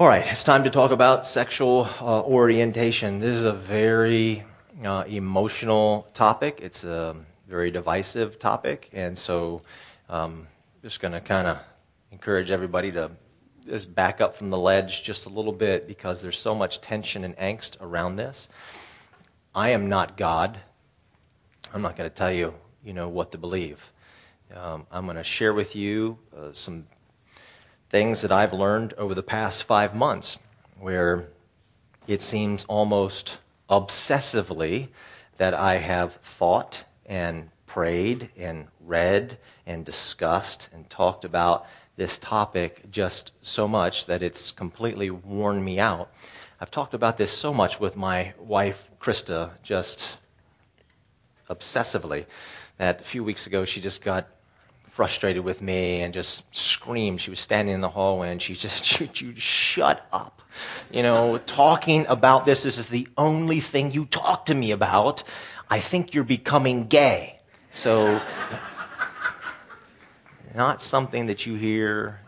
All right, it's time to talk about sexual uh, orientation. This is a very uh, emotional topic. It's a very divisive topic, and so um, just going to kind of encourage everybody to just back up from the ledge just a little bit because there's so much tension and angst around this. I am not God. I'm not going to tell you, you know, what to believe. Um, I'm going to share with you uh, some things that I've learned over the past five months where it seems almost obsessively that I have thought and prayed and read and discussed and talked about this topic just so much that it's completely worn me out. I've talked about this so much with my wife, Krista, just obsessively, that a few weeks ago she just got frustrated with me and just screamed. She was standing in the hallway and she just, you, you shut up. You know, talking about this, this is the only thing you talk to me about. I think you're becoming gay. So, not something that you hear,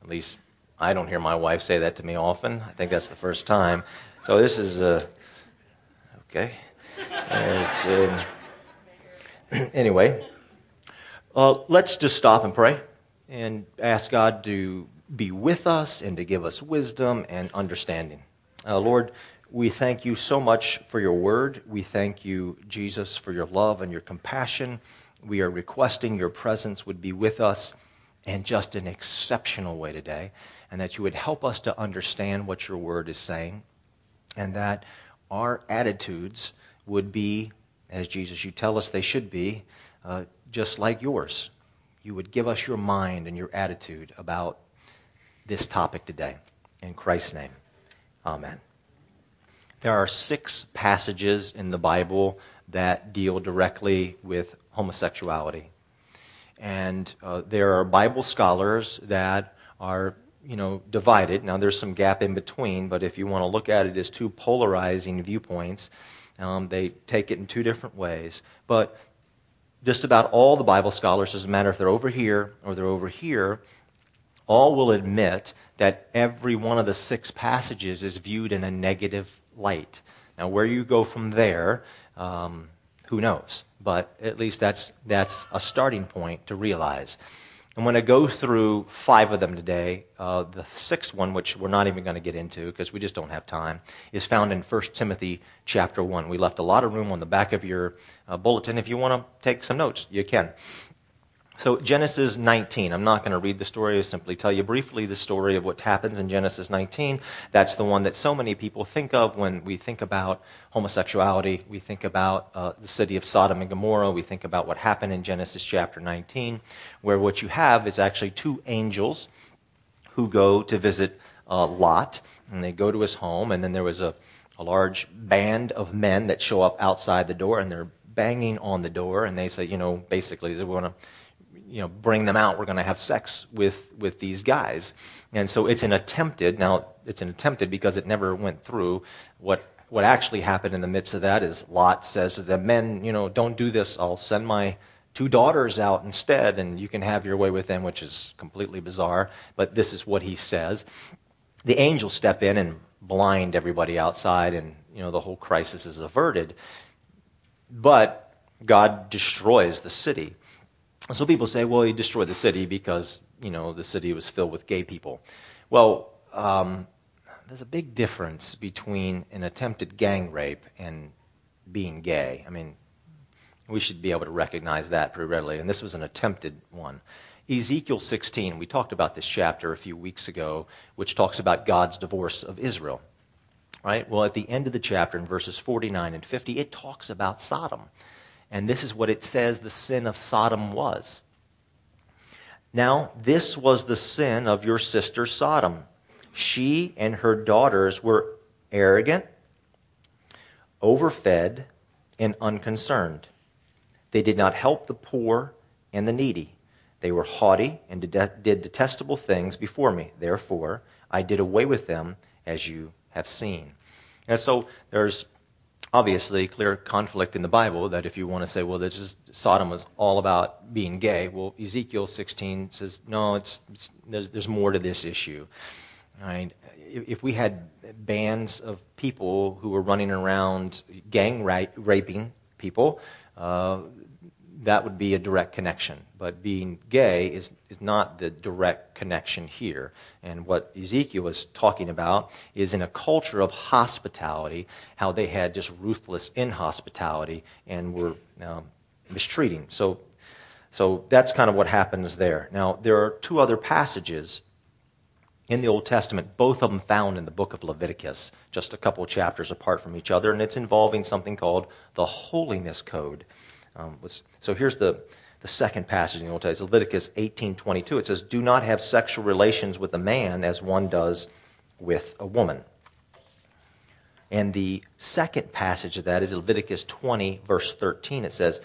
at least I don't hear my wife say that to me often. I think that's the first time. So, this is, uh, okay. It's, uh, anyway. Uh, let's just stop and pray and ask God to be with us and to give us wisdom and understanding. Uh, Lord, we thank you so much for your word. We thank you, Jesus, for your love and your compassion. We are requesting your presence would be with us in just an exceptional way today, and that you would help us to understand what your word is saying, and that our attitudes would be, as Jesus, you tell us they should be, uh, just like yours. You would give us your mind and your attitude about this topic today. In Christ's name, amen. There are six passages in the Bible that deal directly with homosexuality. And uh, there are Bible scholars that are, you know, divided. Now, there's some gap in between, but if you want to look at it as two polarizing viewpoints, um, they take it in two different ways. But just about all the Bible scholars, doesn't matter if they're over here or they're over here, all will admit that every one of the six passages is viewed in a negative light. Now, where you go from there, um, who knows? But at least that's, that's a starting point to realize. I'm going to go through five of them today. Uh, the sixth one, which we're not even going to get into because we just don't have time, is found in 1 Timothy chapter 1. We left a lot of room on the back of your uh, bulletin. If you want to take some notes, you can. So, Genesis 19. I'm not going to read the story, I'll simply tell you briefly the story of what happens in Genesis 19. That's the one that so many people think of when we think about homosexuality. We think about uh, the city of Sodom and Gomorrah. We think about what happened in Genesis chapter 19, where what you have is actually two angels who go to visit uh, Lot, and they go to his home, and then there was a, a large band of men that show up outside the door, and they're banging on the door, and they say, you know, basically, they want to you know, bring them out. We're going to have sex with, with these guys. And so it's an attempted, now it's an attempted because it never went through. What, what actually happened in the midst of that is Lot says to the men, you know, don't do this. I'll send my two daughters out instead and you can have your way with them, which is completely bizarre. But this is what he says. The angels step in and blind everybody outside and, you know, the whole crisis is averted. But God destroys the city. So people say, well, he destroyed the city because, you know, the city was filled with gay people. Well, um, there's a big difference between an attempted gang rape and being gay. I mean, we should be able to recognize that pretty readily. And this was an attempted one. Ezekiel 16, we talked about this chapter a few weeks ago, which talks about God's divorce of Israel. Right? Well, at the end of the chapter, in verses 49 and 50, it talks about Sodom. And this is what it says the sin of Sodom was. Now, this was the sin of your sister Sodom. She and her daughters were arrogant, overfed, and unconcerned. They did not help the poor and the needy. They were haughty and did detestable things before me. Therefore, I did away with them as you have seen. And so there's obviously clear conflict in the Bible that if you want to say, well, this is, Sodom was all about being gay, well, Ezekiel 16 says, no, it's, it's there's, there's more to this issue. I mean, if we had bands of people who were running around gang ra- raping people, uh, that would be a direct connection. But being gay is, is not the direct connection here. And what Ezekiel was talking about is in a culture of hospitality, how they had just ruthless inhospitality and were um, mistreating. So, so that's kind of what happens there. Now, there are two other passages in the Old Testament, both of them found in the book of Leviticus, just a couple chapters apart from each other, and it's involving something called the Holiness Code. Um, so here's the, the second passage in the Old Testament, Leviticus 18:22. It says, "Do not have sexual relations with a man as one does with a woman." And the second passage of that is Leviticus 20, verse 13. It says,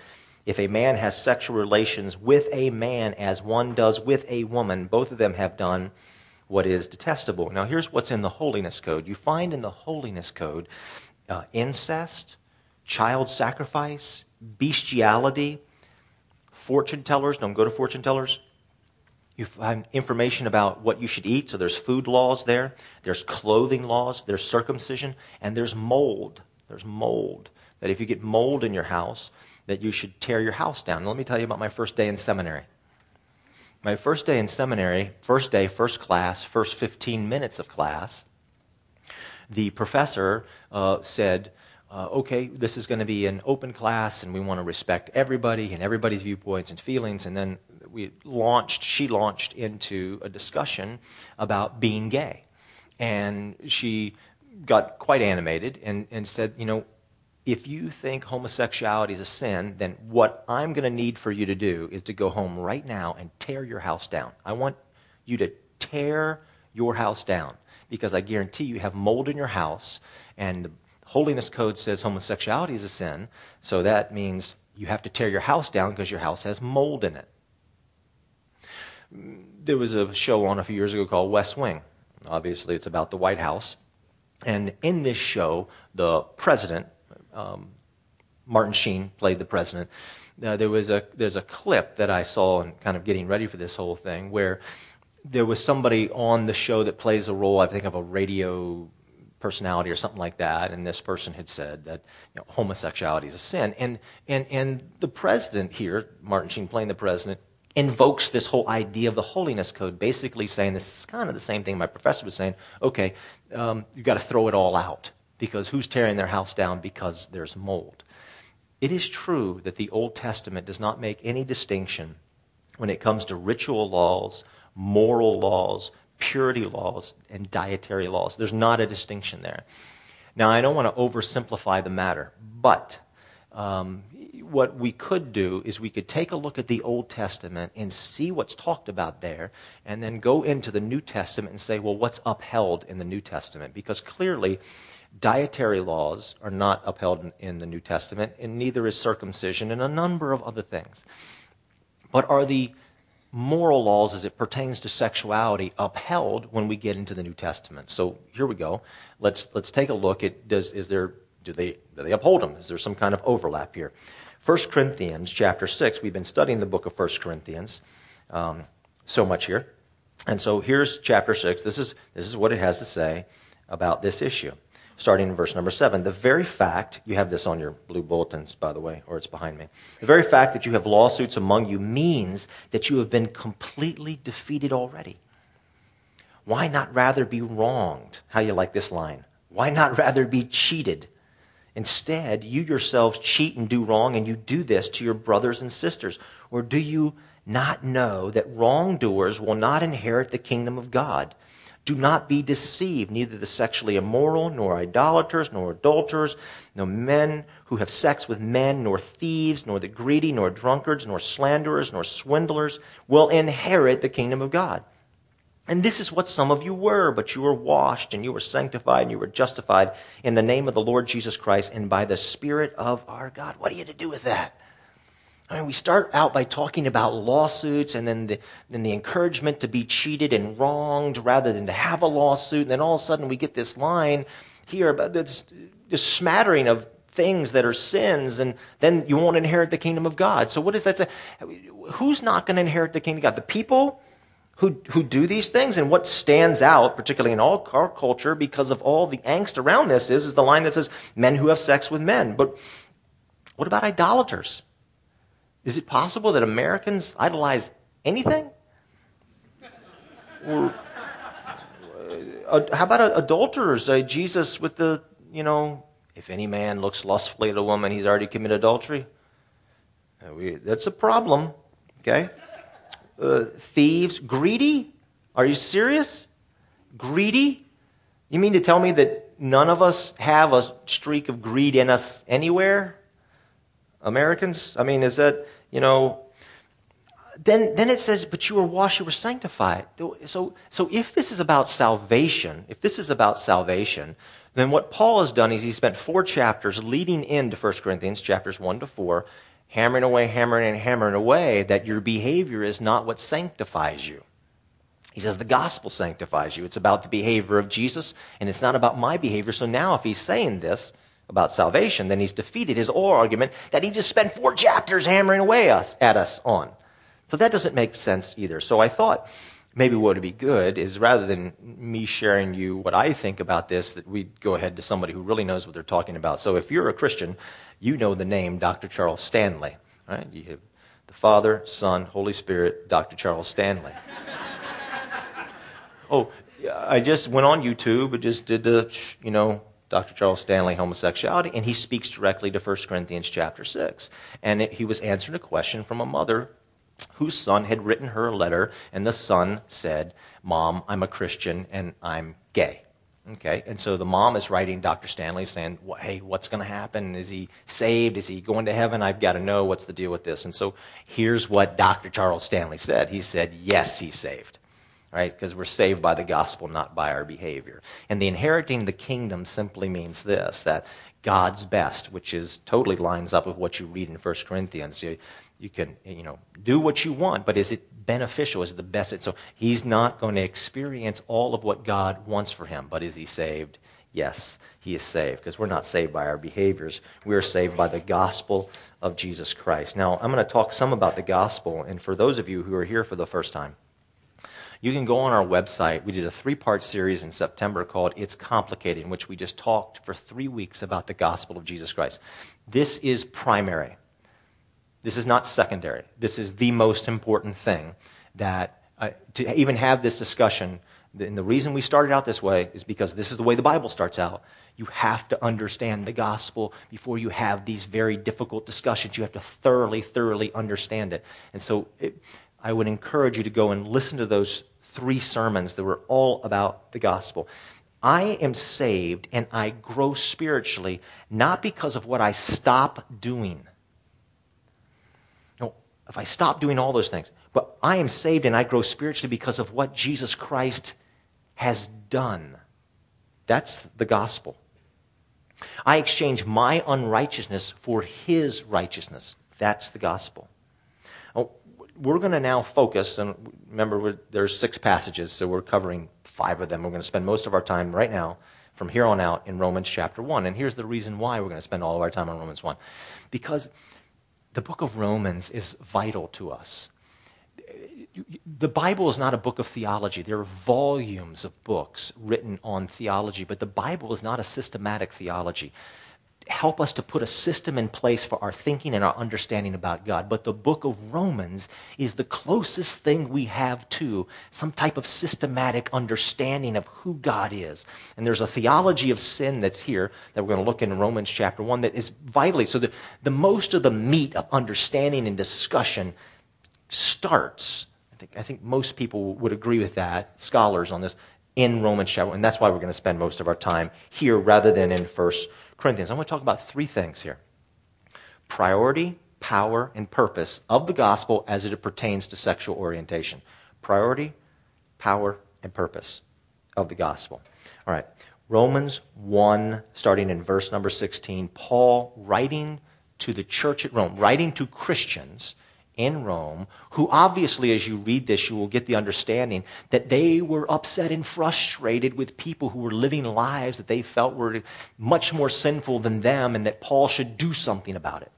If a man has sexual relations with a man as one does with a woman, both of them have done what is detestable. Now, here's what's in the Holiness Code. You find in the Holiness Code uh, incest, child sacrifice, bestiality, fortune tellers. Don't go to fortune tellers. You find information about what you should eat. So there's food laws there, there's clothing laws, there's circumcision, and there's mold. There's mold. That if you get mold in your house, that you should tear your house down. let me tell you about my first day in seminary. My first day in seminary, first day, first class, first 15 minutes of class, the professor uh, said, uh, okay, this is going to be an open class and we want to respect everybody and everybody's viewpoints and feelings. And then we launched, she launched into a discussion about being gay. And she got quite animated and, and said, you know, if you think homosexuality is a sin, then what I'm going to need for you to do is to go home right now and tear your house down. I want you to tear your house down because I guarantee you have mold in your house, and Holiness Code says homosexuality is a sin, so that means you have to tear your house down because your house has mold in it. There was a show on a few years ago called West Wing. Obviously, it's about the White House. And in this show, the president um, Martin Sheen played the president. Uh, there was a there's a clip that I saw in kind of getting ready for this whole thing where there was somebody on the show that plays a role I think of a radio personality or something like that, and this person had said that you know, homosexuality is a sin, and and and the president here, Martin Sheen playing the president, invokes this whole idea of the holiness code, basically saying this is kind of the same thing my professor was saying. Okay, um, you've got to throw it all out because who's tearing their house down because there's mold? It is true that the Old Testament does not make any distinction when it comes to ritual laws, moral laws, purity laws, and dietary laws. There's not a distinction there. Now, I don't want to oversimplify the matter, but um, what we could do is we could take a look at the Old Testament and see what's talked about there, and then go into the New Testament and say, well, what's upheld in the New Testament? Because clearly, Dietary laws are not upheld in, in, the New Testament, and neither is circumcision and a number of other things. But are the moral laws as it pertains to sexuality upheld when we get into the New Testament? So here we go. Let's, let's take a look at does, is there, do, they, do they uphold them? Is there some kind of overlap here? 1 Corinthians chapter 6, we've been studying the book of 1 Corinthians um, so much here. And so here's chapter 6. This is, this is what it has to say about this issue starting in verse number 7. The very fact, you have this on your blue bulletins, by the way, or it's behind me. The very fact that you have lawsuits among you means that you have been completely defeated already. Why not rather be wronged? How you like this line? Why not rather be cheated? Instead, you yourselves cheat and do wrong, and you do this to your brothers and sisters. Or do you not know that wrongdoers will not inherit the kingdom of God? Do not be deceived, neither the sexually immoral, nor idolaters, nor adulterers, nor men who have sex with men, nor thieves, nor the greedy, nor drunkards, nor slanderers, nor swindlers will inherit the kingdom of God. And this is what some of you were, but you were washed, and you were sanctified, and you were justified in the name of the Lord Jesus Christ and by the Spirit of our God. What are you to do with that? I mean, we start out by talking about lawsuits and then the, then the encouragement to be cheated and wronged rather than to have a lawsuit. And then all of a sudden we get this line here about this, this smattering of things that are sins, and then you won't inherit the kingdom of God. So, what does that say? Who's not going to inherit the kingdom of God? The people who, who do these things. And what stands out, particularly in all our culture, because of all the angst around this, is, is the line that says men who have sex with men. But what about idolaters? Is it possible that Americans idolize anything? Or, uh, how about adulterers? Uh, Jesus with the, you know, if any man looks lustfully at a woman, he's already committed adultery. Uh, we, that's a problem, okay? Uh, thieves, greedy? Are you serious? Greedy? You mean to tell me that none of us have a streak of greed in us anywhere? Americans? I mean, is that, you know, then, then it says, but you were washed, you were sanctified. So, so if this is about salvation, if this is about salvation, then what Paul has done is he spent four chapters leading into 1 Corinthians, chapters 1 to 4, hammering away, hammering and hammering away that your behavior is not what sanctifies you. He says the gospel sanctifies you. It's about the behavior of Jesus, and it's not about my behavior. So now, if he's saying this about salvation, then he's defeated his oral argument that he just spent four chapters hammering away us, at us on. So that doesn't make sense either. So I thought maybe what would be good is rather than me sharing you what I think about this, that we go ahead to somebody who really knows what they're talking about. So if you're a Christian, you know the name Dr. Charles Stanley. Right? You have the Father, Son, Holy Spirit, Dr. Charles Stanley. oh, I just went on YouTube and just did the, you know, Dr. Charles Stanley, homosexuality, and he speaks directly to 1 Corinthians chapter 6. And it, he was answering a question from a mother whose son had written her a letter, and the son said, Mom, I'm a Christian and I'm gay. Okay, and so the mom is writing Dr. Stanley saying, Hey, what's going to happen? Is he saved? Is he going to heaven? I've got to know what's the deal with this. And so here's what Dr. Charles Stanley said. He said, Yes, he's saved. Right? Because we're saved by the gospel, not by our behavior. And the inheriting the kingdom simply means this that God's best, which is totally lines up with what you read in 1 Corinthians. You, you can, you know, do what you want, but is it beneficial? Is it the best? So he's not going to experience all of what God wants for him, but is he saved? Yes, he is saved because we're not saved by our behaviors. We are saved by the gospel of Jesus Christ. Now, I'm going to talk some about the gospel, and for those of you who are here for the first time, you can go on our website. We did a three part series in September called It's Complicated, in which we just talked for three weeks about the gospel of Jesus Christ. This is primary. This is not secondary. This is the most important thing that uh, to even have this discussion. And the reason we started out this way is because this is the way the Bible starts out. You have to understand the gospel before you have these very difficult discussions. You have to thoroughly, thoroughly understand it. And so it, I would encourage you to go and listen to those three sermons that were all about the gospel. I am saved and I grow spiritually not because of what I stop doing No, if I stop doing all those things. But I am saved and I grow spiritually because of what Jesus Christ has done. That's the gospel. I exchange my unrighteousness for his righteousness. That's the gospel. Oh, we're going to now focus, and remember, there's six passages, so we're covering five of them. We're going to spend most of our time right now, from here on out, in Romans chapter 1. And here's the reason why we're going to spend all of our time on Romans 1. Because the book of Romans is vital to us. The Bible is not a book of theology. There are volumes of books written on theology, but the Bible is not a systematic theology help us to put a system in place for our thinking and our understanding about God. But the book of Romans is the closest thing we have to some type of systematic understanding of who God is. And there's a theology of sin that's here that we're going to look in Romans chapter 1 that is vitally so that the most of the meat of understanding and discussion starts. I think, I think most people would agree with that, scholars on this, in Romans chapter 1. And that's why we're going to spend most of our time here rather than in First Corinthians. I want to talk about three things here priority, power, and purpose of the gospel as it pertains to sexual orientation. Priority, power, and purpose of the gospel. All right. Romans 1, starting in verse number 16, Paul writing to the church at Rome, writing to Christians in Rome, who obviously, as you read this, you will get the understanding that they were upset and frustrated with people who were living lives that they felt were much more sinful than them and that Paul should do something about it.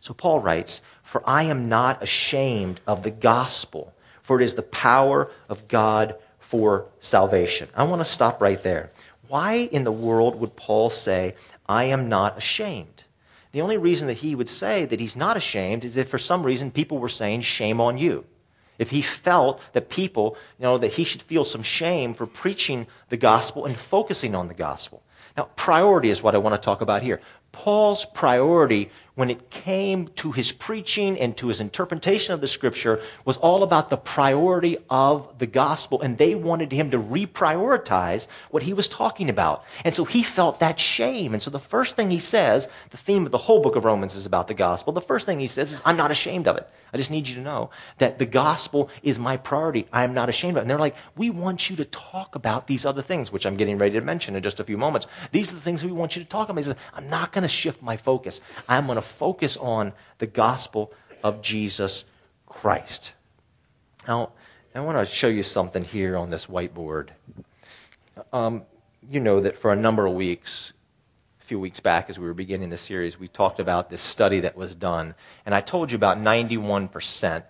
So Paul writes, For I am not ashamed of the gospel for it is the power of God for salvation. I want to stop right there. Why in the world would Paul say, I am not ashamed? The only reason that he would say that he's not ashamed is if for some reason people were saying, shame on you. If he felt that people, you know, that he should feel some shame for preaching the gospel and focusing on the gospel. Now, priority is what I want to talk about here. Paul's priority when it came to his preaching and to his interpretation of the scripture was all about the priority of the gospel, and they wanted him to reprioritize what he was talking about. And so he felt that shame. And so the first thing he says, the theme of the whole book of Romans is about the gospel. The first thing he says is, I'm not ashamed of it. I just need you to know that the gospel is my priority. I am not ashamed of it. And they're like, we want you to talk about these other things, which I'm getting ready to mention in just a few moments. These are the things we want you to talk about. He says, I'm not going to shift my focus. I'm going to focus on the gospel of Jesus Christ. Now, I want to show you something here on this whiteboard. Um, you know that for a number of weeks, a few weeks back as we were beginning the series, we talked about this study that was done. And I told you about 91%.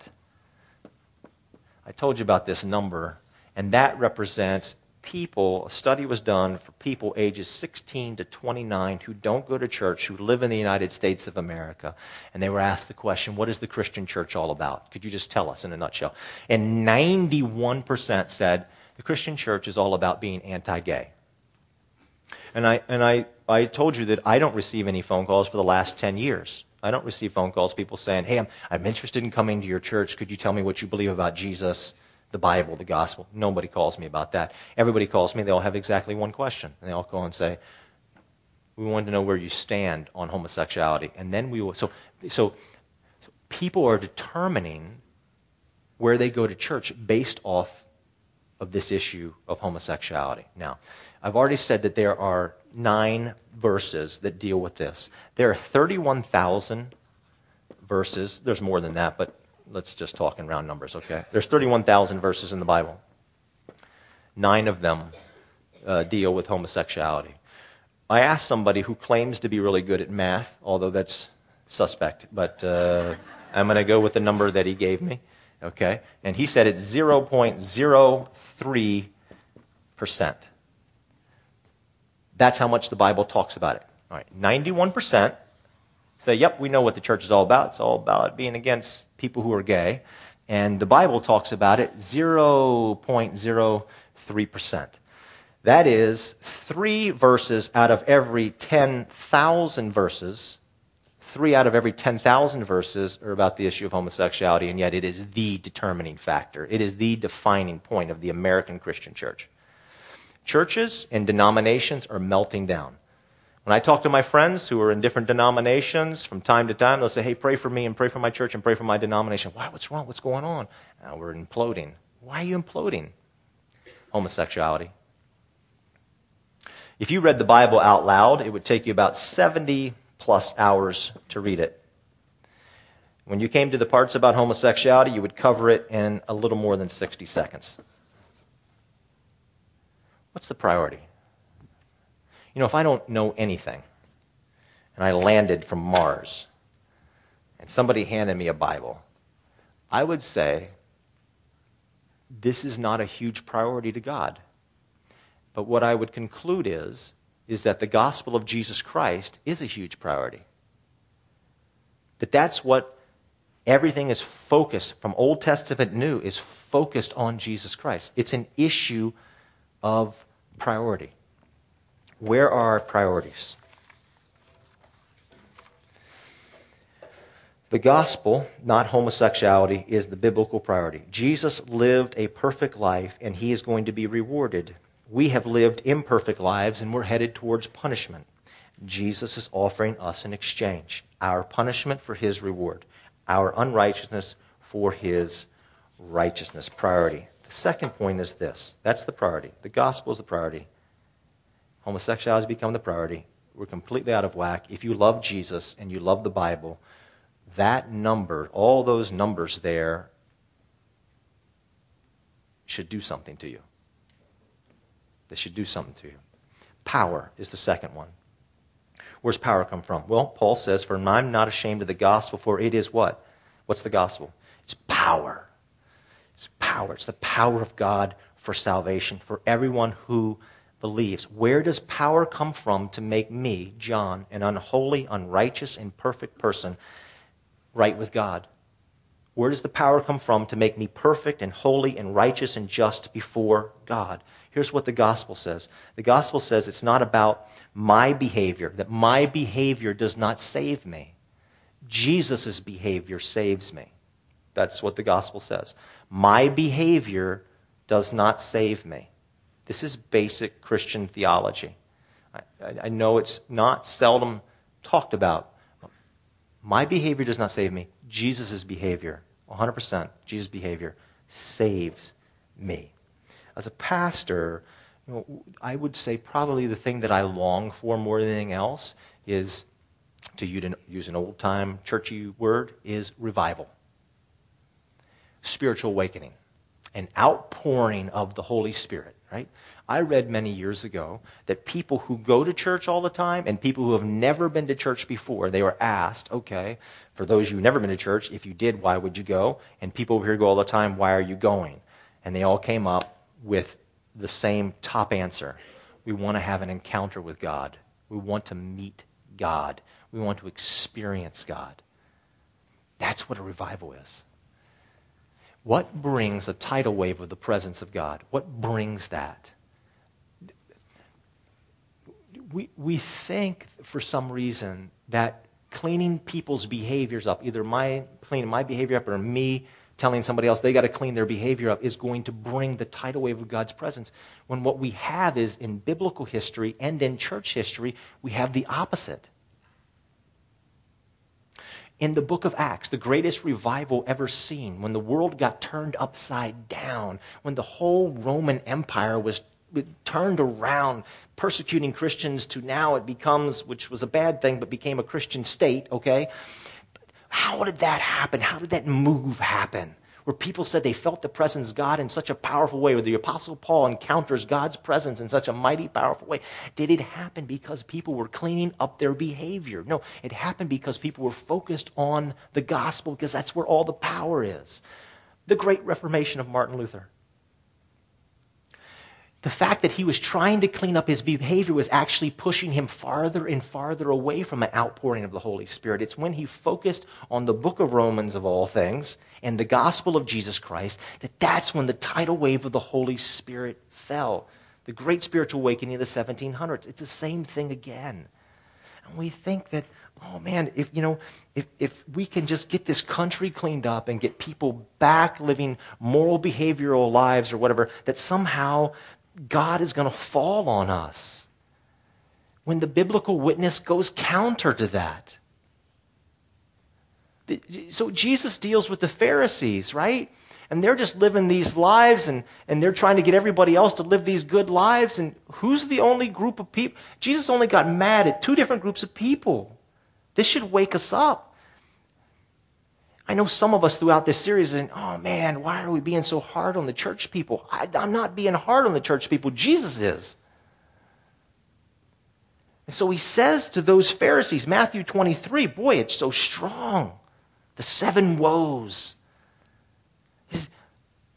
I told you about this number, and that represents people, a study was done for people ages 16 to 29 who don't go to church, who live in the United States of America. And they were asked the question, What is the Christian church all about? Could you just tell us in a nutshell? And 91% said, The Christian church is all about being anti gay. And, I, and I, I told you that I don't receive any phone calls for the last 10 years. I don't receive phone calls, people saying, Hey, I'm, I'm interested in coming to your church. Could you tell me what you believe about Jesus? The Bible, the gospel. Nobody calls me about that. Everybody calls me, they all have exactly one question. And they all call and say, We want to know where you stand on homosexuality. And then we will. So, so, so people are determining where they go to church based off of this issue of homosexuality. Now, I've already said that there are nine verses that deal with this. There are 31,000 verses. There's more than that, but let's just talk in round numbers, okay? There's 31,000 verses in the Bible. Nine of them uh, deal with homosexuality. I asked somebody who claims to be really good at math, although that's suspect, but uh, I'm going to go with the number that he gave me, okay? And he said it's 0.03%. That's how much the Bible talks about it. All right, 91% say, yep, we know what the church is all about. It's all about being against people who are gay. And the Bible talks about it 0.03%. That is three verses out of every 10,000 verses. Three out of every 10,000 verses are about the issue of homosexuality, and yet it is the determining factor. It is the defining point of the American Christian church. Churches and denominations are melting down. When I talk to my friends who are in different denominations from time to time, they'll say, Hey, pray for me and pray for my church and pray for my denomination. Why? What's wrong? What's going on? We're imploding. Why are you imploding? Homosexuality. If you read the Bible out loud, it would take you about 70 plus hours to read it. When you came to the parts about homosexuality, you would cover it in a little more than 60 seconds. What's the priority? You know, if I don't know anything and I landed from Mars and somebody handed me a Bible, I would say, this is not a huge priority to God. But what I would conclude is, is that the gospel of Jesus Christ is a huge priority. That that's what everything is focused, from Old Testament New, is focused on Jesus Christ. It's an issue of priority. Where are our priorities? The gospel, not homosexuality, is the biblical priority. Jesus lived a perfect life and he is going to be rewarded. We have lived imperfect lives and we're headed towards punishment. Jesus is offering us an exchange our punishment for his reward, our unrighteousness for his righteousness. Priority. The second point is this that's the priority. The gospel is the priority homosexuality has become the priority. We're completely out of whack. If you love Jesus and you love the Bible, that number, all those numbers there, should do something to you. They should do something to you. Power is the second one. Where's power come from? Well, Paul says, For I'm not ashamed of the gospel, for it is what? What's the gospel? It's power. It's power. It's the power of God for salvation for everyone who believes. Where does power come from to make me, John, an unholy, unrighteous, imperfect person, right with God? Where does the power come from to make me perfect and holy and righteous and just before God? Here's what the gospel says the gospel says it's not about my behavior, that my behavior does not save me. Jesus' behavior saves me. That's what the gospel says. My behavior does not save me. This is basic Christian theology. I, I, know it's not seldom talked about. My behavior does not save me. Jesus' behavior, 100%, Jesus' behavior saves me. As a pastor, you know, I would say probably the thing that I long for more than anything else is, to use an old time churchy word, is revival, spiritual awakening, an outpouring of the Holy Spirit, right? I read many years ago that people who go to church all the time and people who have never been to church before, they were asked, okay, for those who've never been to church, if you did, why would you go? And people over here go all the time, why are you going? And they all came up with the same top answer. We want to have an encounter with God. We want to meet God. We want to experience God. That's what a revival is. What brings a tidal wave of the presence of God? What brings that? we, we think for some reason that cleaning people's behaviors up, either my cleaning my behavior up or me telling somebody else they got to clean their behavior up, is going to bring the tidal wave of God's presence. When what we have is in biblical history and in church history, we have the opposite. In the book of Acts, the greatest revival ever seen, when the world got turned upside down, when the whole Roman Empire was turned around persecuting Christians to now it becomes, which was a bad thing, but became a Christian state, okay? How did that happen? How did that move happen? Where people said they felt the presence of God in such a powerful way, where the Apostle Paul encounters God's presence in such a mighty, powerful way. Did it happen because people were cleaning up their behavior? No, it happened because people were focused on the gospel, because that's where all the power is. The great Reformation of Martin Luther the fact that he was trying to clean up his behavior was actually pushing him farther and farther away from an outpouring of the Holy Spirit. It's when he focused on the book of Romans, of all things, and the gospel of Jesus Christ, that that's when the tidal wave of the Holy Spirit fell. The great spiritual awakening of the 1700s. It's the same thing again. And we think that, oh man, if, you know, if, if we can just get this country cleaned up and get people back living moral behavioral lives or whatever, that somehow God is going to fall on us when the biblical witness goes counter to that. So Jesus deals with the Pharisees, right? And they're just living these lives and, and they're trying to get everybody else to live these good lives. And who's the only group of people? Jesus only got mad at two different groups of people. This should wake us up. I know some of us throughout this series and oh man, why are we being so hard on the church people? I, I'm not being hard on the church people. Jesus is. And so he says to those Pharisees, Matthew 23, boy, it's so strong. The seven woes.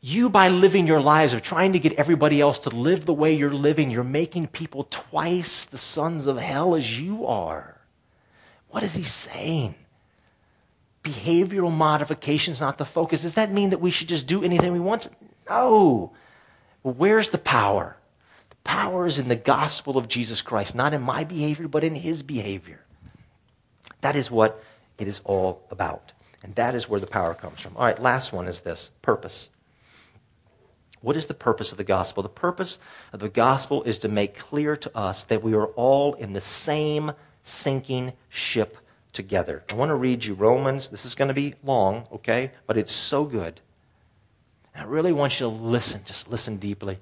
You, by living your lives of trying to get everybody else to live the way you're living, you're making people twice the sons of hell as you are. What is he saying? Behavioral modification is not the focus. Does that mean that we should just do anything we want? No. Where's the power? The power is in the gospel of Jesus Christ, not in my behavior, but in his behavior. That is what it is all about. And that is where the power comes from. All right, last one is this purpose. What is the purpose of the gospel? The purpose of the gospel is to make clear to us that we are all in the same sinking ship together. I want to read you Romans. This is going to be long, okay? But it's so good. I really want you to listen, just listen deeply.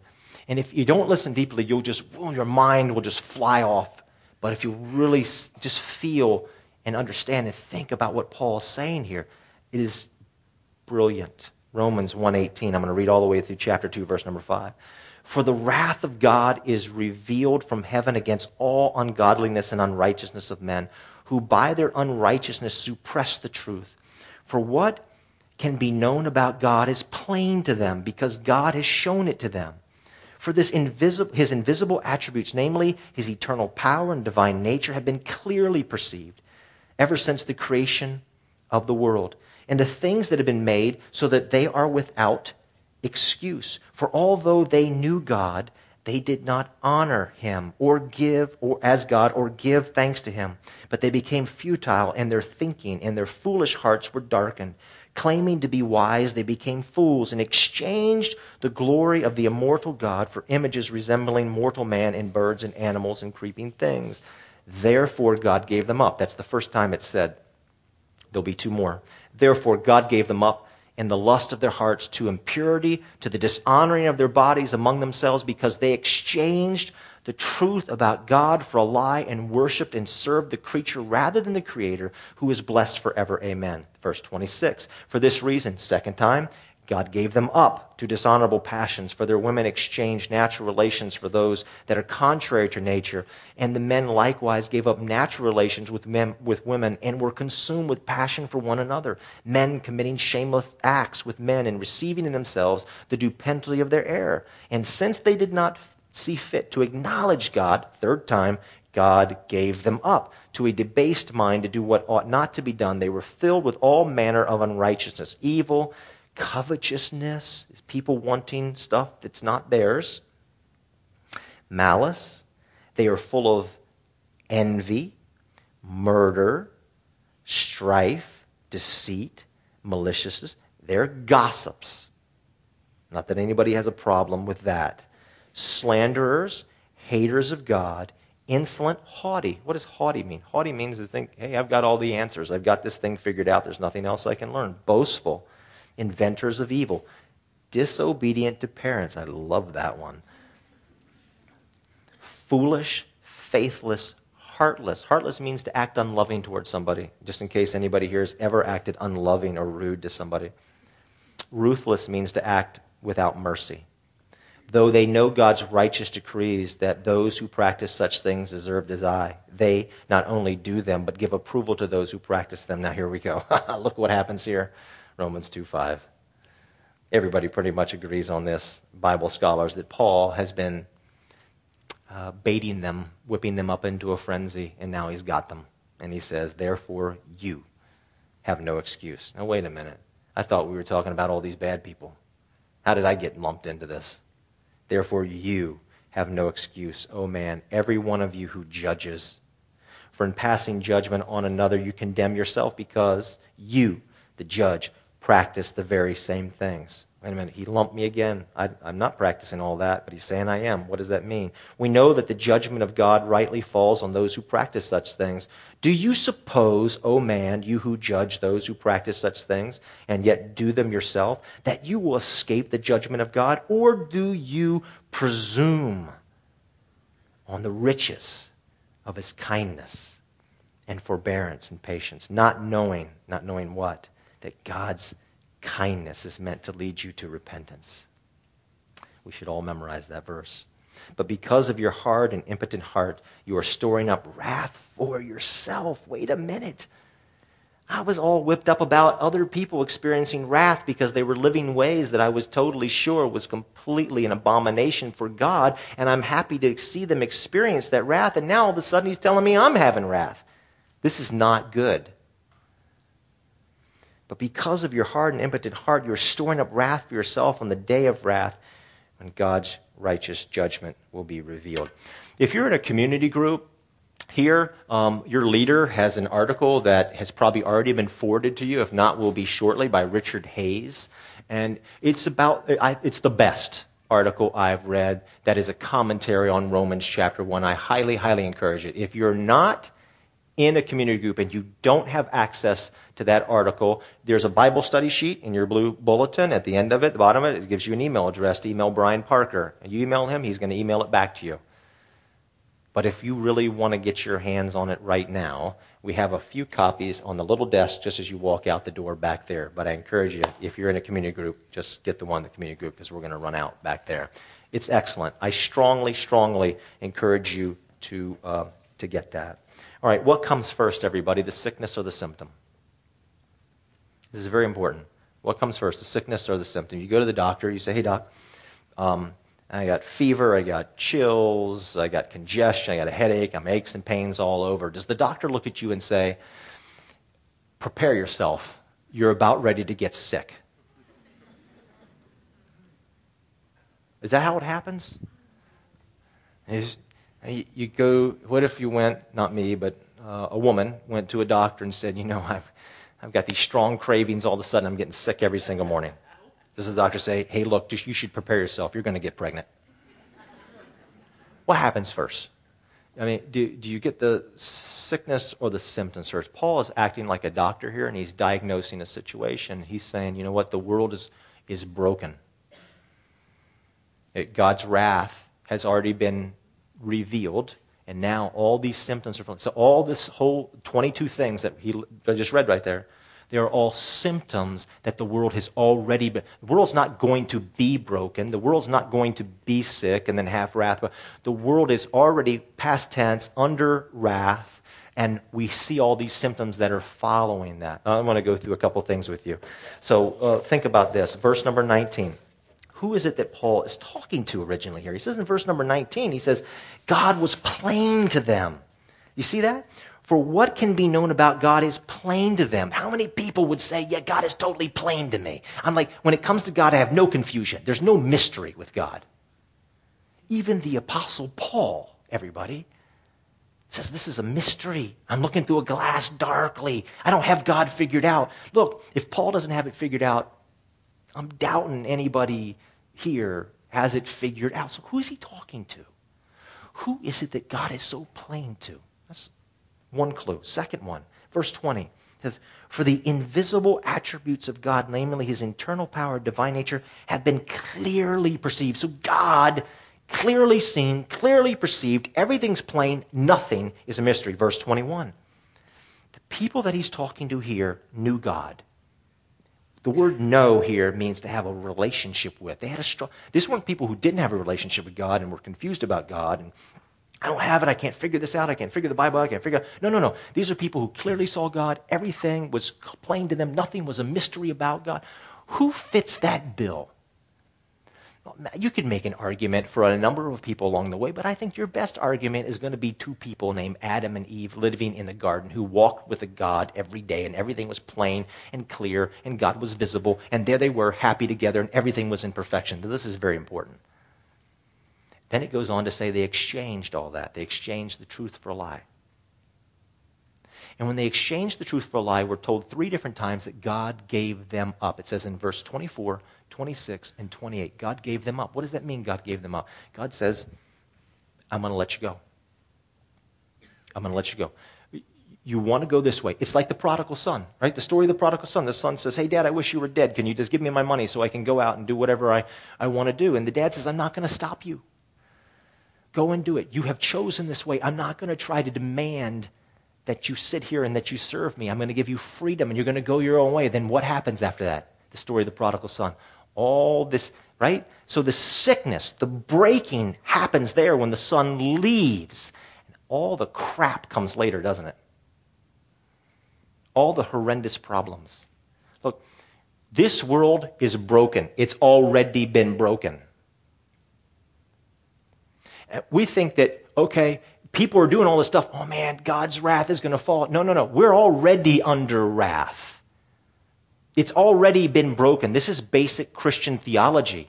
And if you don't listen deeply, you'll just, your mind will just fly off. But if you really just feel and understand and think about what Paul is saying here, it is brilliant. Romans 1:18. I'm going to read all the way through chapter 2 verse number 5. For the wrath of God is revealed from heaven against all ungodliness and unrighteousness of men who by their unrighteousness suppress the truth. For what can be known about God is plain to them because God has shown it to them. For this invisible, his invisible attributes, namely his eternal power and divine nature, have been clearly perceived ever since the creation of the world, and the things that have been made so that they are without excuse. For although they knew God, they did not honor him or give or as God or give thanks to him, but they became futile in their thinking, and their foolish hearts were darkened. Claiming to be wise, they became fools and exchanged the glory of the immortal God for images resembling mortal man and birds and animals and creeping things. Therefore, God gave them up. That's the first time it's said. There'll be two more. Therefore, God gave them up in the lust of their hearts to impurity, to the dishonoring of their bodies among themselves, because they exchanged the truth about God for a lie and worshiped and served the creature rather than the Creator, who is blessed forever. Amen. Verse 26. For this reason, second time, God gave them up to dishonorable passions, for their women exchanged natural relations for those that are contrary to nature. And the men likewise gave up natural relations with, men, with women and were consumed with passion for one another, men committing shameless acts with men and receiving in themselves the due penalty of their error. And since they did not see fit to acknowledge God, third time, God gave them up to a debased mind to do what ought not to be done. They were filled with all manner of unrighteousness, evil Covetousness is people wanting stuff that's not theirs. Malice, they are full of envy, murder, strife, deceit, maliciousness. They're gossips. Not that anybody has a problem with that. Slanderers, haters of God, insolent, haughty. What does haughty mean? Haughty means to think, hey, I've got all the answers. I've got this thing figured out. There's nothing else I can learn. Boastful, inventors of evil, disobedient to parents. I love that one. Foolish, faithless, heartless. Heartless means to act unloving towards somebody, just in case anybody here has ever acted unloving or rude to somebody. Ruthless means to act without mercy. Though they know God's righteous decrees that those who practice such things deserve die, they not only do them, but give approval to those who practice them. Now, here we go. Look what happens here. Romans 2 5. Everybody pretty much agrees on this, Bible scholars, that Paul has been uh, baiting them, whipping them up into a frenzy, and now he's got them. And he says, Therefore, you have no excuse. Now, wait a minute. I thought we were talking about all these bad people. How did I get lumped into this? Therefore, you have no excuse, O oh man, every one of you who judges. For in passing judgment on another, you condemn yourself because you, the judge, practice the very same things. Wait a minute, he lumped me again. I, am not practicing all that, but he's saying I am. What does that mean? We know that the judgment of God rightly falls on those who practice such things. Do you suppose, O oh man, you who judge those who practice such things, and yet do them yourself, that you will escape the judgment of God? Or do you presume on the riches of his kindness and forbearance and patience, not knowing, not knowing what? That God's kindness is meant to lead you to repentance. We should all memorize that verse. But because of your hard and impotent heart, you are storing up wrath for yourself. Wait a minute. I was all whipped up about other people experiencing wrath because they were living ways that I was totally sure was completely an abomination for God, and I'm happy to see them experience that wrath, and now all of a sudden he's telling me I'm having wrath. This is not good. But because of your hard and impotent heart, you're storing up wrath for yourself on the day of wrath when God's righteous judgment will be revealed. If you're in a community group, here, um, your leader has an article that has probably already been forwarded to you. If not, will be shortly by Richard Hays. And it's about, it's the best article I've read that is a commentary on Romans chapter 1. I highly, highly encourage it. If you're not in a community group and you don't have access to that article, there's a Bible study sheet in your blue bulletin. At the end of it, the bottom of it, it gives you an email address to email Brian Parker. And you email him, he's going to email it back to you. But if you really want to get your hands on it right now, we have a few copies on the little desk just as you walk out the door back there. But I encourage you, if you're in a community group, just get the one in the community group because we're going to run out back there. It's excellent. I strongly, strongly encourage you to, uh, to get that. All right, what comes first, everybody, the sickness or the symptom? This is very important. What comes first, the sickness or the symptom? You go to the doctor, you say, hey, doc, um, I got fever, I got chills, I got congestion, I got a headache, I'm aches and pains all over. Does the doctor look at you and say, prepare yourself, you're about ready to get sick? Is that how it happens? Is, you go, what if you went, not me, but uh, a woman went to a doctor and said, you know, I've, I've got these strong cravings all of a sudden, I'm getting sick every single morning. Does the doctor say, hey, look, just, you should prepare yourself, you're going to get pregnant? What happens first? I mean, do, do you get the sickness or the symptoms first? Paul is acting like a doctor here, and he's diagnosing a situation. He's saying, you know what, the world is, is broken. It, God's wrath has already been revealed, and now all these symptoms are. So, all this whole 22 things that he I just read right there, they are all symptoms that the world has already been. The world's not going to be broken. The world's not going to be sick and then have wrath. But the world is already past tense, under wrath, and we see all these symptoms that are following that. I want to go through a couple things with you. So uh, think about this. Verse number 19 who is it that Paul is talking to originally here? He says in verse number 19, he says, God was plain to them. You see that? For what can be known about God is plain to them. How many people would say, Yeah, God is totally plain to me? I'm like, when it comes to God, I have no confusion. There's no mystery with God. Even the Apostle Paul, everybody, says, This is a mystery. I'm looking through a glass darkly. I don't have God figured out. Look, if Paul doesn't have it figured out, I'm doubting anybody here has it figured out. So who is he talking to? Who is it that God is so plain to? That's one clue. Second one, verse 20 says, For the invisible attributes of God, namely his internal power, divine nature, have been clearly perceived. So God, clearly seen, clearly perceived, everything's plain, nothing is a mystery. Verse 21. The people that he's talking to here knew God. The word know here means to have a relationship with. They had a strong, these weren't people who didn't have a relationship with God and were confused about God and I don't have it. I can't figure this out. I can't figure the Bible. I can't figure out. No, no, no. These are people who clearly saw God. Everything was plain to them. Nothing was a mystery about God. Who fits that bill? You could make an argument for a number of people along the way, but I think your best argument is going to be two people named Adam and Eve living in the garden who walked with a God every day, and everything was plain and clear, and God was visible, and there they were, happy together, and everything was in perfection. This is very important. Then it goes on to say they exchanged all that. They exchanged the truth for a lie. And when they exchanged the truth for a lie, we're told three different times that God gave them up. It says in verse 24, 26, and 28. God gave them up. What does that mean, God gave them up? God says, I'm going to let you go. I'm going to let you go. You want to go this way. It's like the prodigal son, right? The story of the prodigal son. The son says, Hey, dad, I wish you were dead. Can you just give me my money so I can go out and do whatever I, I want to do? And the dad says, I'm not going to stop you. Go and do it. You have chosen this way. I'm not going to try to demand that you sit here and that you serve me. I'm going to give you freedom and you're going to go your own way. Then what happens after that? The story of the prodigal son all this, right? So the sickness, the breaking happens there when the son leaves. And all the crap comes later, doesn't it? All the horrendous problems. Look, this world is broken. It's already been broken. We think that, okay, people are doing all this stuff. Oh man, God's wrath is going to fall. No, no, no. We're already under wrath. It's already been broken. This is basic Christian theology.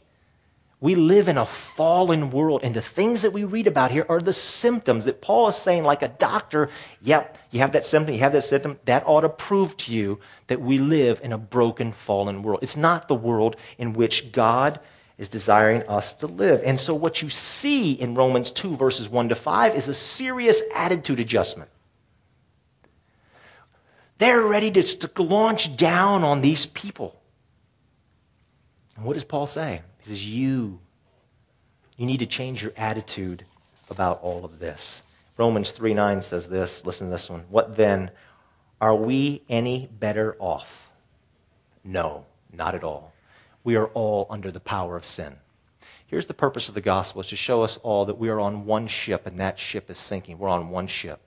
We live in a fallen world, and the things that we read about here are the symptoms that Paul is saying, like a doctor, yep, you have that symptom, you have that symptom. That ought to prove to you that we live in a broken, fallen world. It's not the world in which God is desiring us to live. And so, what you see in Romans 2, verses 1 to 5, is a serious attitude adjustment. They're ready to, to launch down on these people. And what does Paul say? He says, You, you need to change your attitude about all of this. Romans 3 9 says this. Listen to this one. What then? Are we any better off? No, not at all. We are all under the power of sin. Here's the purpose of the gospel is to show us all that we are on one ship and that ship is sinking. We're on one ship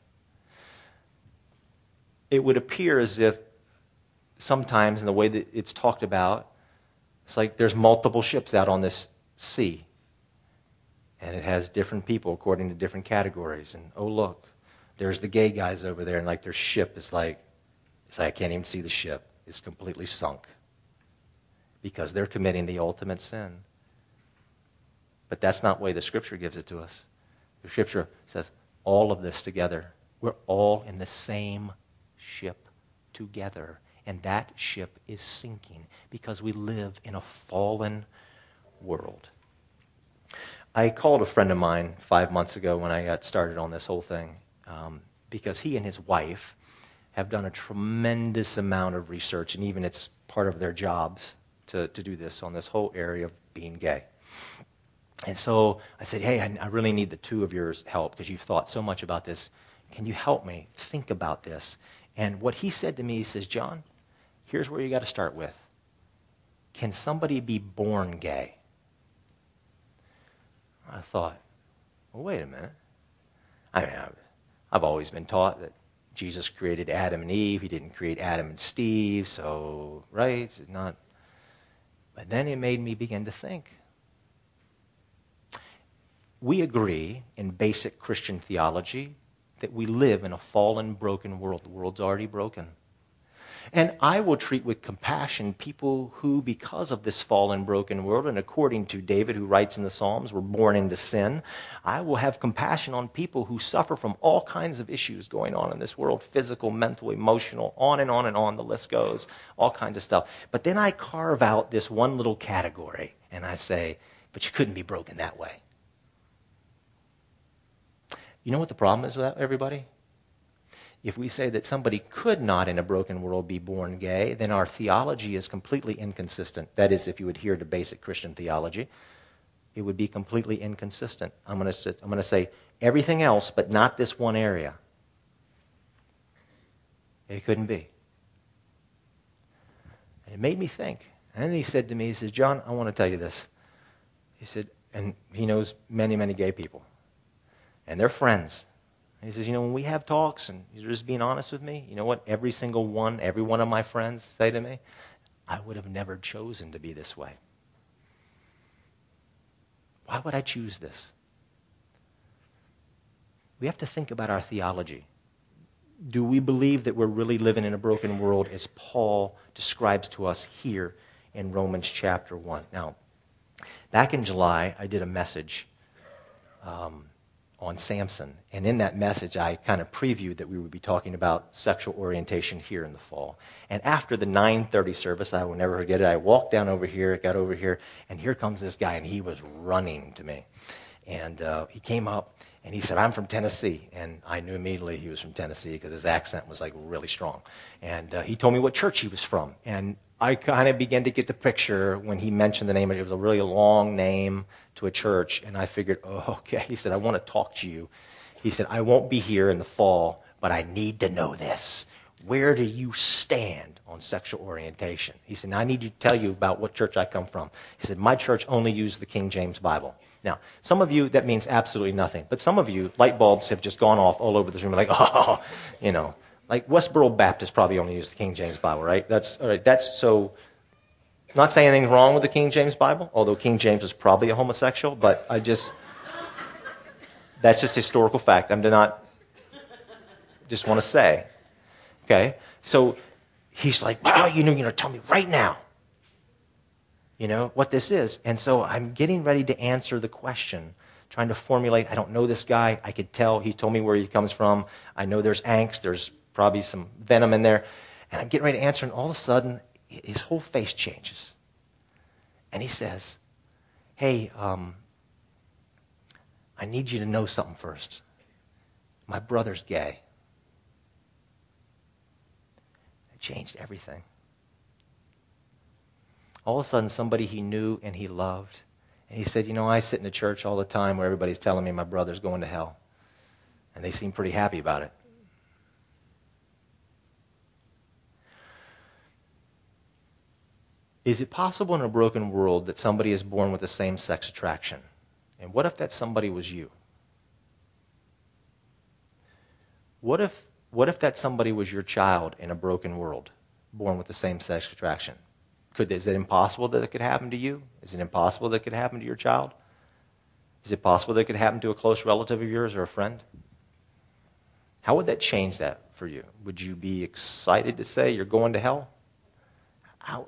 it would appear as if sometimes in the way that it's talked about, it's like there's multiple ships out on this sea. And it has different people according to different categories. And oh, look, there's the gay guys over there, and like their ship is like, it's like I can't even see the ship. It's completely sunk because they're committing the ultimate sin. But that's not the way the scripture gives it to us. The scripture says all of this together. We're all in the same ship together. And that ship is sinking because we live in a fallen world. I called a friend of mine five months ago when I got started on this whole thing um, because he and his wife have done a tremendous amount of research, and even it's part of their jobs to, to do this on this whole area of being gay. And so I said, Hey, I, I really need the two of yours help because you've thought so much about this. Can you help me think about this? And what he said to me, he says, John, here's where you got to start with. Can somebody be born gay? I thought, well, wait a minute. I mean, I've, I've always been taught that Jesus created Adam and Eve. He didn't create Adam and Steve, so, right? It's not. But then it made me begin to think. We agree in basic Christian theology that we live in a fallen, broken world. The world's already broken. And I will treat with compassion people who, because of this fallen, broken world, and according to David, who writes in the Psalms, were born into sin, I will have compassion on people who suffer from all kinds of issues going on in this world physical, mental, emotional, on and on and on, the list goes, all kinds of stuff. But then I carve out this one little category, and I say, but you couldn't be broken that way. You know what the problem is with that, everybody? If we say that somebody could not in a broken world be born gay, then our theology is completely inconsistent. That is, if you adhere to basic Christian theology, it would be completely inconsistent. I'm going to, I'm going to say everything else, but not this one area. It couldn't be. And it made me think. And then he said to me, he says, John, I want to tell you this. He said, and he knows many, many gay people. And they're friends. He says, You know, when we have talks and you're just being honest with me, you know what? Every single one, every one of my friends say to me, I would have never chosen to be this way. Why would I choose this? We have to think about our theology. Do we believe that we're really living in a broken world as Paul describes to us here in Romans chapter 1? Now, back in July, I did a message. Um, on Samson. And in that message, I kind of previewed that we would be talking about sexual orientation here in the fall. And after the 9:30 service, I will never forget it. I walked down over here, got over here, and here comes this guy, and he was running to me. And uh, he came up and he said, I'm from Tennessee. And I knew immediately he was from Tennessee because his accent was like really strong. And uh, he told me what church he was from. And I kind of began to get the picture when he mentioned the name. It was a really long name to a church, and I figured, oh, okay. He said, I want to talk to you. He said, I won't be here in the fall, but I need to know this. Where do you stand on sexual orientation? He said, I need to tell you about what church I come from. He said, My church only uses the King James Bible. Now, some of you, that means absolutely nothing. But some of you, light bulbs have just gone off all over this room, like, oh, you know, like Westboro Baptist probably only uses the King James Bible, right? That's all right. That's so. Not saying anything wrong with the King James Bible, although King James is probably a homosexual, but I just that's just historical fact. I'm not just want to say, okay. So he's like, wow, you know, you're going to tell me right now, you know what this is, and so I'm getting ready to answer the question trying to formulate. I don't know this guy. I could tell. He told me where he comes from. I know there's angst. There's probably some venom in there. And I'm getting ready to answer, and all of a sudden, his whole face changes. And he says, Hey, um, I need you to know something first. My brother's gay. It changed everything. All of a sudden, somebody he knew and he loved. And he said, You know, I sit in a church all the time where everybody's telling me my brother's going to hell. And they seem pretty happy about it. Is it possible in a broken world that somebody is born with the same sex attraction? And what if that somebody was you? What if, what if that somebody was your child in a broken world, born with the same sex attraction. Could, is it impossible that it could happen to you? Is it impossible that it could happen to your child? Is it possible that it could happen to a close relative of yours or a friend? How would that change that for you? Would you be excited to say you're going to hell? How,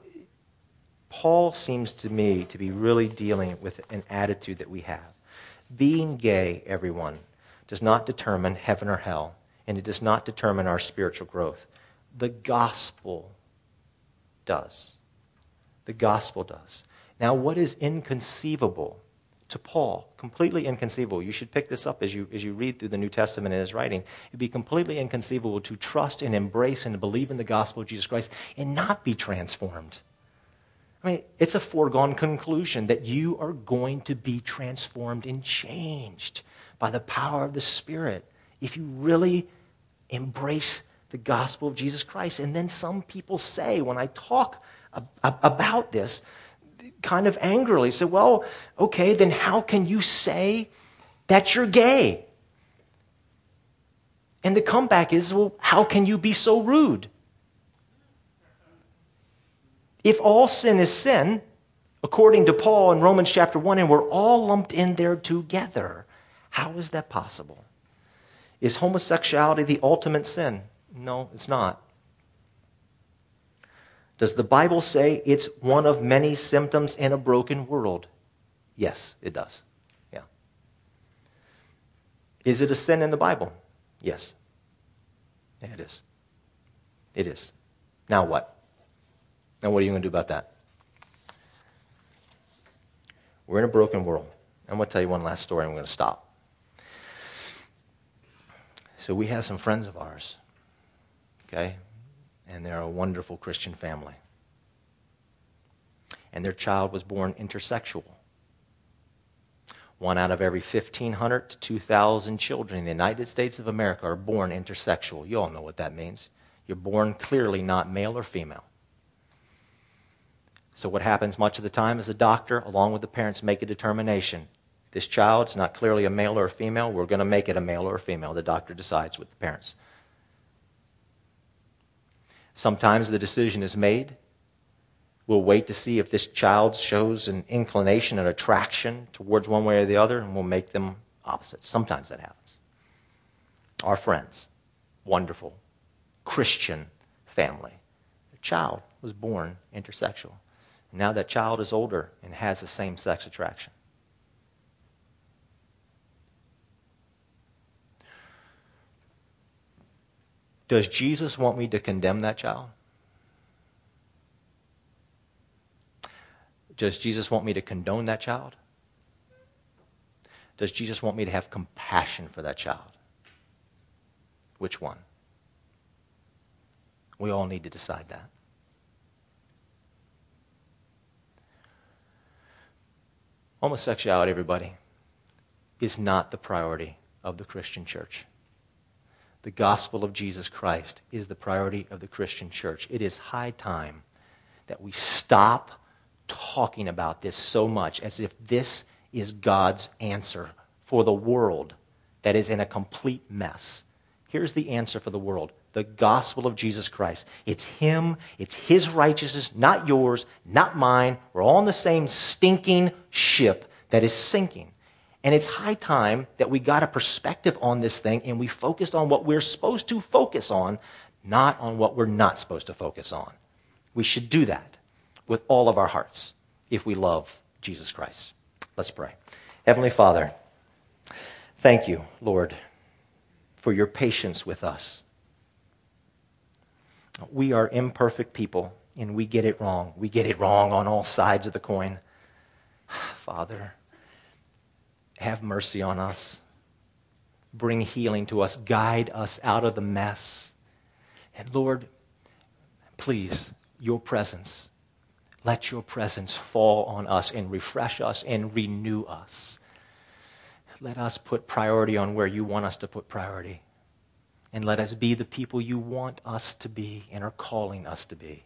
Paul seems to me to be really dealing with an attitude that we have. Being gay, everyone, does not determine heaven or hell, and it does not determine our spiritual growth. The gospel does. The gospel does. Now, what is inconceivable to Paul? Completely inconceivable. You should pick this up as you, as you read through the New Testament in his writing. It'd be completely inconceivable to trust and embrace and believe in the gospel of Jesus Christ and not be transformed. I mean, it's a foregone conclusion that you are going to be transformed and changed by the power of the Spirit if you really embrace the gospel of Jesus Christ. And then some people say, when I talk about this, kind of angrily, say, well, okay, then how can you say that you're gay? And the comeback is, well, how can you be so rude? If all sin is sin, according to Paul in Romans chapter 1, and we're all lumped in there together, how is that possible? Is homosexuality the ultimate sin? No, it's not. Does the Bible say it's one of many symptoms in a broken world? Yes, it does. Yeah. Is it a sin in the Bible? Yes. Yeah, it is. It is. Now what? Now what are you going to do about that? We're in a broken world. I'm going to tell you one last story and I'm going to stop. So we have some friends of ours, okay? And they're a wonderful Christian family. And their child was born intersexual. One out of every 1,500 to 2,000 children in the United States of America are born intersexual. You all know what that means. You're born clearly not male or female. So, what happens much of the time is a doctor, along with the parents, make a determination this child is not clearly a male or a female. We're going to make it a male or a female. The doctor decides with the parents. Sometimes the decision is made. We'll wait to see if this child shows an inclination, an attraction towards one way or the other, and we'll make them opposites. Sometimes that happens. Our friends, wonderful Christian family, their child was born intersexual. Now that child is older and has the same sex attraction. Does Jesus want me to condemn that child? Does Jesus want me to condone that child? Does Jesus want me to have compassion for that child? Which one? We all need to decide that. Homosexuality, everybody, is not the priority of the Christian church the gospel of Jesus Christ is the priority of the Christian church. It is high time that we stop talking about this so much as if this is God's answer for the world that is in a complete mess. Here's the answer for the world the gospel of Jesus Christ. It's Him, it's His righteousness, not yours, not mine. We're all in the same stinking ship that is sinking. And it's high time that we got a perspective on this thing and we focused on what we're supposed to focus on, not on what we're not supposed to focus on. We should do that with all of our hearts if we love Jesus Christ. Let's pray. Heavenly Father, thank you, Lord, for your patience with us. We are imperfect people and we get it wrong. We get it wrong on all sides of the coin. Father, have mercy on us. Bring healing to us. Guide us out of the mess. And Lord, please, your presence, let your presence fall on us and refresh us and renew us. Let us put priority on where you want us to put priority. And let us be the people you want us to be and are calling us to be.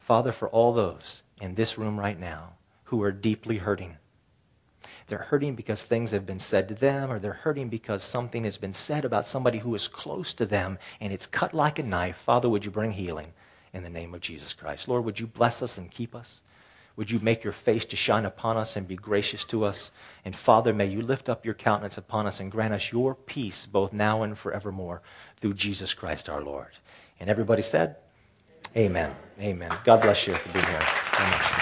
Father, for all those in this room right now who are deeply hurting, they're hurting because things have been said to them, or they're hurting because something has been said about somebody who is close to them and it's cut like a knife. Father, would you bring healing? in the name of Jesus Christ. Lord, would you bless us and keep us? Would you make your face to shine upon us and be gracious to us? And Father, may you lift up your countenance upon us and grant us your peace both now and forevermore through Jesus Christ our Lord. And everybody said, Amen. Amen. God bless you for being here. Amen.